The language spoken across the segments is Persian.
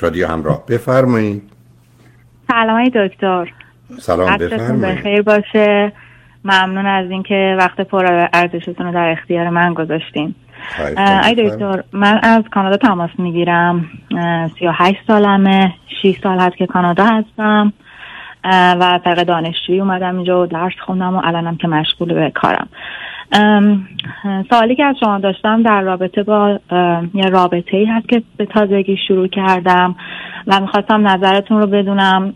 شادی همراه؟ بفرمایید. سلام دکتر. سلام بفرمایید. بخیر باشه. ممنون از اینکه وقت پر ارزشتون رو در اختیار من گذاشتین. ای دکتر من از کانادا تماس می‌گیرم. سی و هشت سالمه 6 سال هست که کانادا هستم. و طریق دانشجویی اومدم اینجا و درس خوندم و الانم که مشغول به کارم. سوالی که از شما داشتم در رابطه با یه رابطه ای هست که به تازگی شروع کردم و می‌خواستم نظرتون رو بدونم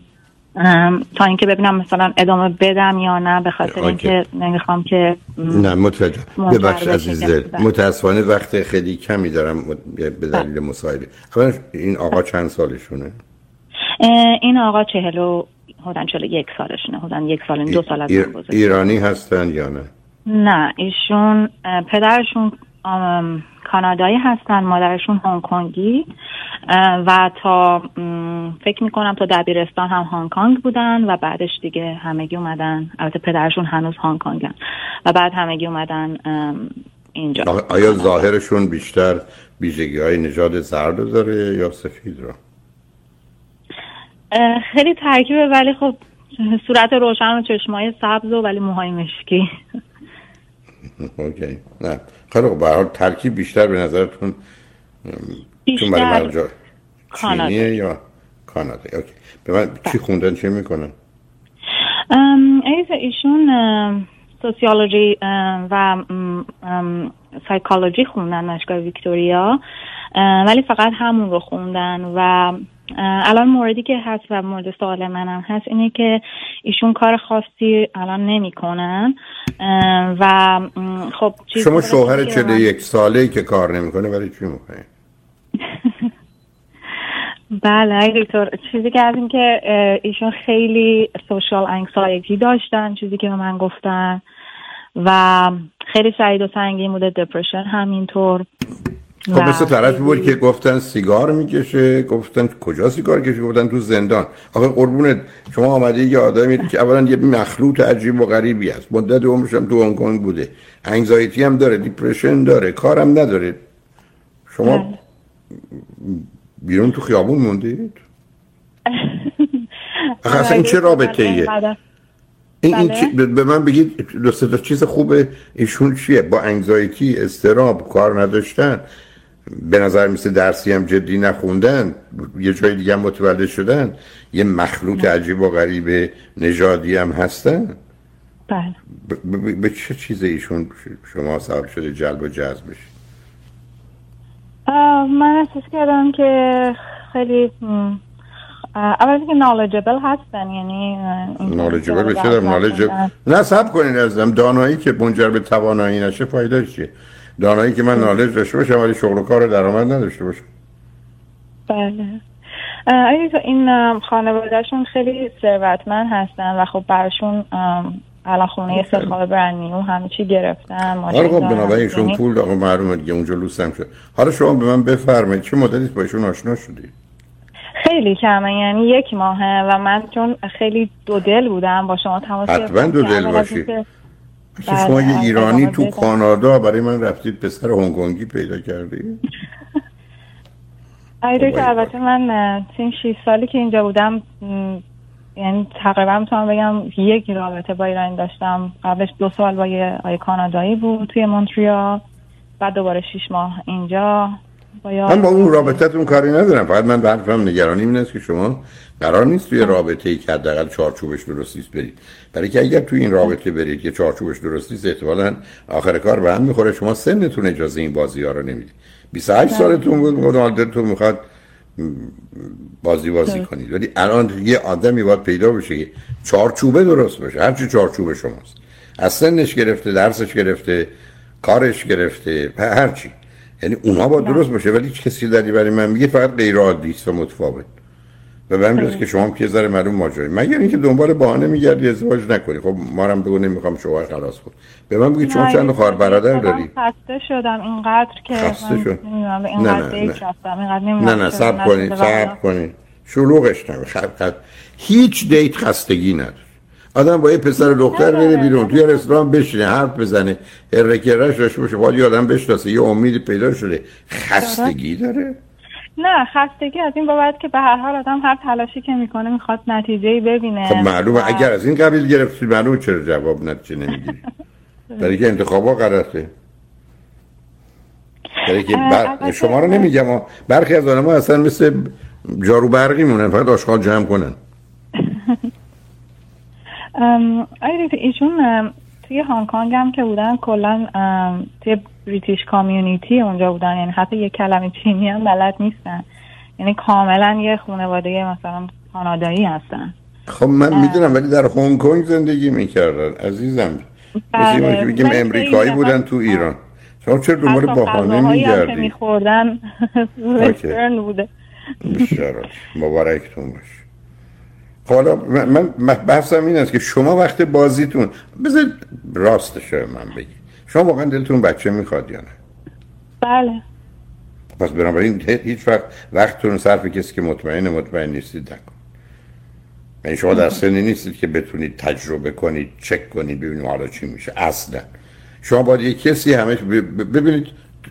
تا اینکه ببینم مثلا ادامه بدم یا نه به خاطر اینکه نمی‌خوام که نه متوجه. ببخش عزیز متاسفانه وقت خیلی کمی دارم به دلیل مصاحبه. این آقا چند سالشونه؟ این آقا چهلو حدن چلو یک سالشونه. حدن یک سال دو سال از ایر... ایرانی هستن یا نه؟ نه ایشون پدرشون کانادایی هستن مادرشون هنگ کنگی و تا فکر می‌کنم تا دبیرستان هم هنگ کنگ بودن و بعدش دیگه همگی اومدن. البته پدرشون هنوز هنگ کنگن و بعد همگی اومدن اینجا. آیا ظاهرشون بیشتر بیژگی های نژاد زرد داره یا سفید رو؟ خیلی ترکیبه ولی خب صورت روشن و چشمای سبز و ولی موهای مشکی. OK. نه. خیلی خب برحال ترکیب بیشتر به نظرتون بیشتر چینیه یا کانادا؟ OK. به من چی خوندن چی می‌کنن؟ ایشون sociology و سایکولوژی خوندن دانشگاه ویکتوریا. ولی فقط همون رو خوندن و الان موردی که هست و مورد سوال منم هست اینه که ایشون کار خاصی الان نمی‌کنن. و خب شما شوهر چه یک ساله ای که کار نمی‌کنه ولی چی می‌کنه بله دکتر چیزی که از این که ایشون خیلی سوشال انگزایتی داشتن چیزی که به من گفتن و خیلی سعید و سنگین بوده دپرشن همینطور. خب مثل طرفی بود که گفتن سیگار می‌کشه گفتن کجا سیگار کشه گفتن تو زندان. آخه قربونت شما آمده یه آدمی که اولا یه مخلوط عجیب و غریبی است مدت عمرش هم تو هنگ کنگ بوده. انگزایتی هم داره دیپرشن داره کارم نداره. شما بله. بیرون تو خیابون موندید اصلا این چه رابطه ایه این, این بله. به من بگید دو چیز خوبه. ایشون چیه؟ با انگزایتی استراب کار نداشتن. به نظر مثل درسی هم جدی نخوندن یه جای دیگه هم متولد شدن. یه مخلوط عجیب و غریب نژادی هم هستن. بله. به چه چیز ایشون شما سبب شده جلب و جذب بشید من احساس کردم که خیلی اول که نالجبل هستن یعنی نالجبل بشه در نالجبل نه سب کنید ازم دانایی که منجر به توانایی نشه فایده چیه؟ دانایی که من نالج داشته باشم ولی شغل و کار درآمد نداشته باشم. بله. این خانوادهشون خیلی ثروتمند هستن و خب برشون الان خونه سه خواب برنی و همه چی گرفتن حالا خب بنابراین ایشون پول داغ معلومه دیگه اونجا لوسم شد. حالا شما به من بفرمایید چه مدتی با ایشون آشنا شدید خیلی کمه یعنی یک ماهه و من چون خیلی دو دل بودم با شما تماس حتما دو دل باشی. شما یه ایرانی تو کانادا برای من رفتید پسر هنگونگی پیدا کردی؟ ایده که البته من این 6 سالی که اینجا بودم یعنی تقریبا می‌تونم بگم یک رابطه با ایرانی داشتم. قبلش دو سال با یه آی کانادایی بود توی مونتریا بعد دوباره شیش ماه اینجا. من با اون رابطتون کاری ندارم. فقط من حرفم نگرانی این است که شما قرار نیست توی رابطه ای که حداقل چارچوبش درست نیست برید. برای که اگر توی این رابطه برید که چارچوبش درست نیست احتمالاً آخر کار به هم می‌خوره. شما سنتون اجازه این بازی ها رو نمی‌دید. 28 بله. سالتون بود میگه دلتون می‌خواد بازی بازی کنید. ولی الان یه آدمی باید پیدا بشه که چارچوبه درست باشه. هرچی چارچوب شماست. از سنش گرفته درسش گرفته کارش گرفته هرچی یعنی اونها با درست باشه ولی کسی داری برای من میگه فقط غیر عادی است و متفاوت. و به همین که شما هم که ذره معلوم ماجرا مگر اینکه دنبال بهانه میگردی ازدواج نکنی. خب ما هم بگو نمی‌خوام شوهر خلاص کن به من بگید شما چند خواهر برادر داری؟ خسته شدم اینقدر که خسته شد. نه نه نه. نه نه صبر کنید صبر کنید شلوغش نمی هیچ دیت خستگی نداره. آدم با یه پسر دختر بره بیرون توی رستوران بشینه حرف بزنه هرکرش داشته باشه باید آدم بشناسه یه امیدی پیدا شده. خستگی داره؟ نه خستگی از این بابت که به هر حال آدم هر تلاشی که می‌کنه می‌خواد نتیجه ای ببینه. خب معلومه اگر از این قبیل گرفتی معلومه چرا جواب نتیجه نمی‌گیری برای که انتخابا غلطه. برای که بر... شما رو نمیگم برخی از آدم اصلا مثل جارو برقی مونن فقط آشغال جمع کنن. ایشون توی هانگ کانگ هم که بودن کلا توی بریتیش کامیونیتی اونجا بودن. یعنی حتی یه کلمه چینی هم بلد نیستن. یعنی کاملا یه خانواده مثلا کانادایی هستن. خب من می‌دونم ولی در هنگ کنگ زندگی می‌کردن. عزیزم بله. بگیم امریکایی بودن تو ایران. شما چرا دنبال بحانه میگردی؟ میخوردن وسترن بوده. مبارکتون باش خب حالا من بحثم این است که شما وقت بازیتون بذار راستش من بگی. شما واقعا دلتون بچه می‌خواد یا نه؟ بله. پس بنابراین هیچ وقت وقتتون صرف کسی که مطمئن مطمئن نیستید نکن. یعنی شما در سنی نیستید که بتونید تجربه کنید چک کنید ببینید حالا چی میشه. اصلا. شما باید یه کسی همش ببینید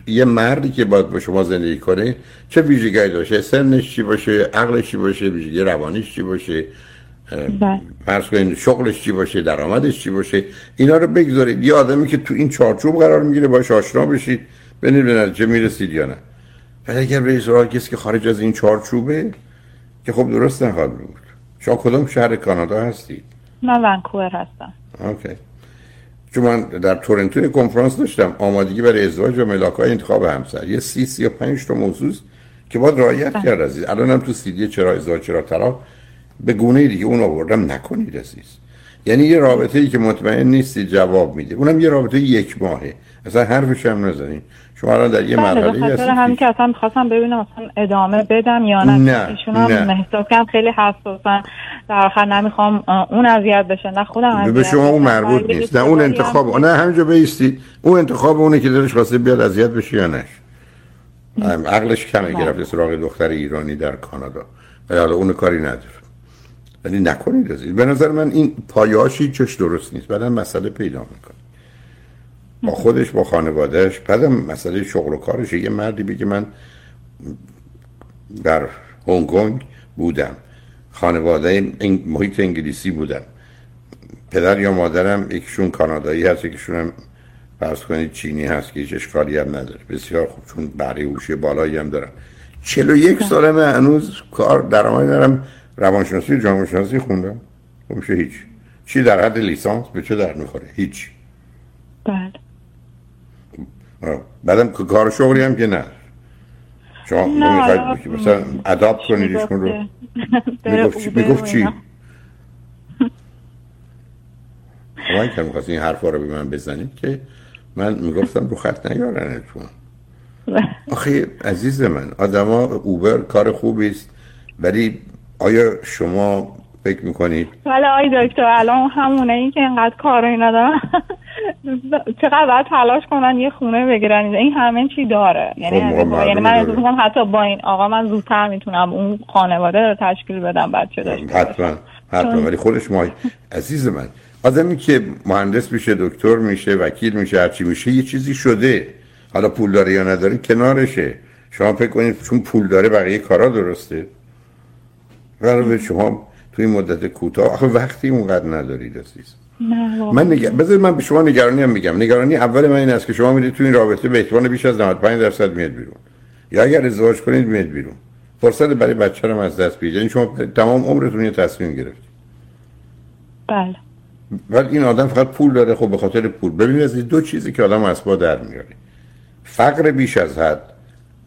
یه مردی که باید با شما زندگی کنه چه ویژگی داشته؟ سنش چی باشه؟ عقلش چی باشه؟ ویژگی روانیش چی باشه؟ بله. فرض کنید شغلش چی باشه؟ درآمدش چی باشه؟ اینا رو بگذارید. یه آدمی که تو این چارچوب قرار می‌گیره باش آشنا بشید. ببینید به نتیجه می‌رسید یا نه. ولی اگر به سراغ کسی که خارج از این چارچوبه که خب درست نخواهد بود. شما کدوم شهر کانادا هستید؟ من ونکوور هستم. اوکی. چون من در تورنتو کنفرانس داشتم آمادگی برای ازدواج و ملاقات انتخاب همسر. یه سی سی و پنج تا موضوع که باید رعایت بله. کرد عزیز. الان هم تو سیدی چرا ازدواج چرا طلاق؟ به گونه دیگه اون آوردم نکنید عزیز. یعنی یه رابطه ای که مطمئن نیستی جواب میده. اونم یه رابطه یک ماهه. اصلا حرفش هم نزنین. شما الان در یه بله، مرحله هستید. همین که اصلا می‌خواستم ببینم اصلا ادامه بدم یا نه. نه ایشون هم خیلی حساسن. در آخر نمی‌خوام اون اذیت بشه نه خودم به شما اون مربوط نیست نه اون انتخاب نه همینجا بیستی اون انتخاب اونه که دلش خواسته بیاد اذیت بشه یا نش عقلش کمه بله. گرفته سراغ دختر ایرانی در کانادا. ولی حالا اون کاری نداره. ولی نکنید از به نظر من این پایاشی چش درست نیست. بعدا مسئله پیدا می‌کنه. با خودش با خانوادهش بعدم مسئله شغل و کارش. یه مردی بگه من در هنگ کنگ بودم. خانواده این محیط انگلیسی بودم پدر یا مادرم یکیشون کانادایی هست یکیشون هم فرض کنید چینی هست که هیچ اشکالی هم نداره. بسیار خوب چون بقیه هوشی بالایی هم دارم 41 بله. ساله من هنوز کار درآمد دارم روانشناسی جامعه شناسی خوندم. خب میشه هیچ. چی در حد لیسانس؟ به چه در می‌خوره؟ هیچ. بله. بعدم کار شغلی هم که نه. شما نمی‌خواید مثلا اداپت کنید ایشون رو. می‌گفت؟ چی؟ من که می‌خواست این حرفا رو به من بزنید که من می‌گفتم رو خط نیارنتون آخه عزیز من آدما اوبر کار خوبی است ولی آیا شما فکر می‌کنید؟ ولی آی دکتر الان همونه این که اینقدر کارایی ندارن. چقدر باید تلاش کنن یه خونه بگیرن. این همه چی داره. یعنی خب یعنی من میگم حتی با این آقا من زودتر می‌تونم اون خانواده رو تشکیل بدم بچه داشته حتما حتما. ولی خودش ما عزیز من آدمی که مهندس میشه دکتر میشه وکیل میشه هرچی میشه یه چیزی شده. حالا پول داره یا نداره کنارشه. شما فکر کنید چون پول داره بقیه کارا درسته. ولی شما توی مدت کوتاه آخه وقتی اونقدر ندارید عزیز. من نگ... بذار من به شما نگرانی هم میگم. نگرانی اول من این است که شما میرید تو این رابطه به احتمال بیش از 95 درصد میاد بیرون. یا اگر ازدواج کنید میاد بیرون. فرصت برای بچه رو از دست بدید یعنی شما تمام عمرتون یه تصمیم گرفتید. بله. ولی این آدم فقط پول داره خب به خاطر پول. ببینید از دو چیزی که آدم از با در میاره. فقر بیش از حد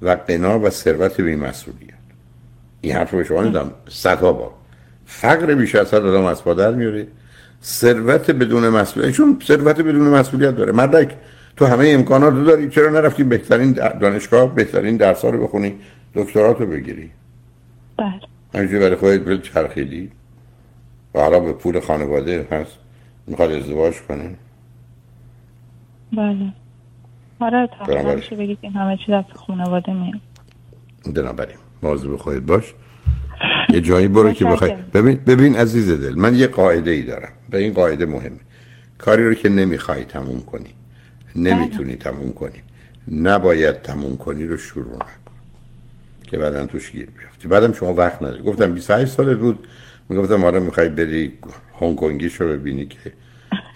و قنا و ثروت بی‌مسئولیت. این حرف رو به شما ندم. صدها بار. فقر بیش از حد آدم از در میاره. ثروت بدون مسئولیت. چون ثروت بدون مسئولیت داره. مدرک تو همه امکانات رو داری. چرا نرفتی بهترین دانشگاه بهترین درس رو بخونی دکترات رو بگیری؟ بله. همینجوری برای خودت بل چرخیدی. و حالا به پول خانواده هست. می‌خواد ازدواج کنه. بله. آره تا بگید این همه چیز از خانواده میاد. بنابراین موضوع خودت باش. یه جایی برو که بخوای. ببین ببین عزیز دل من یه قاعده ای دارم. و این قاعده مهمه. کاری رو که نمی‌خوای تموم کنی. نمی‌تونی تموم کنی. نباید تموم کنی رو شروع نکن. که بعدا توش گیر بیافتی. بعدم شما وقت نداری. گفتم 28 سالت بود. می‌گفتم حالا می‌خوای بری هنگ کنگی رو ببینی که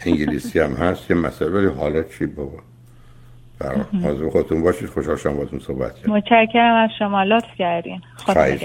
انگلیسی هم هست یه مسئله. ولی حالا چی بابا؟ برای خودتون باشید. خوشحال شدم باتون صحبت کردم. متشکرم از شما. لطف کردین. خدا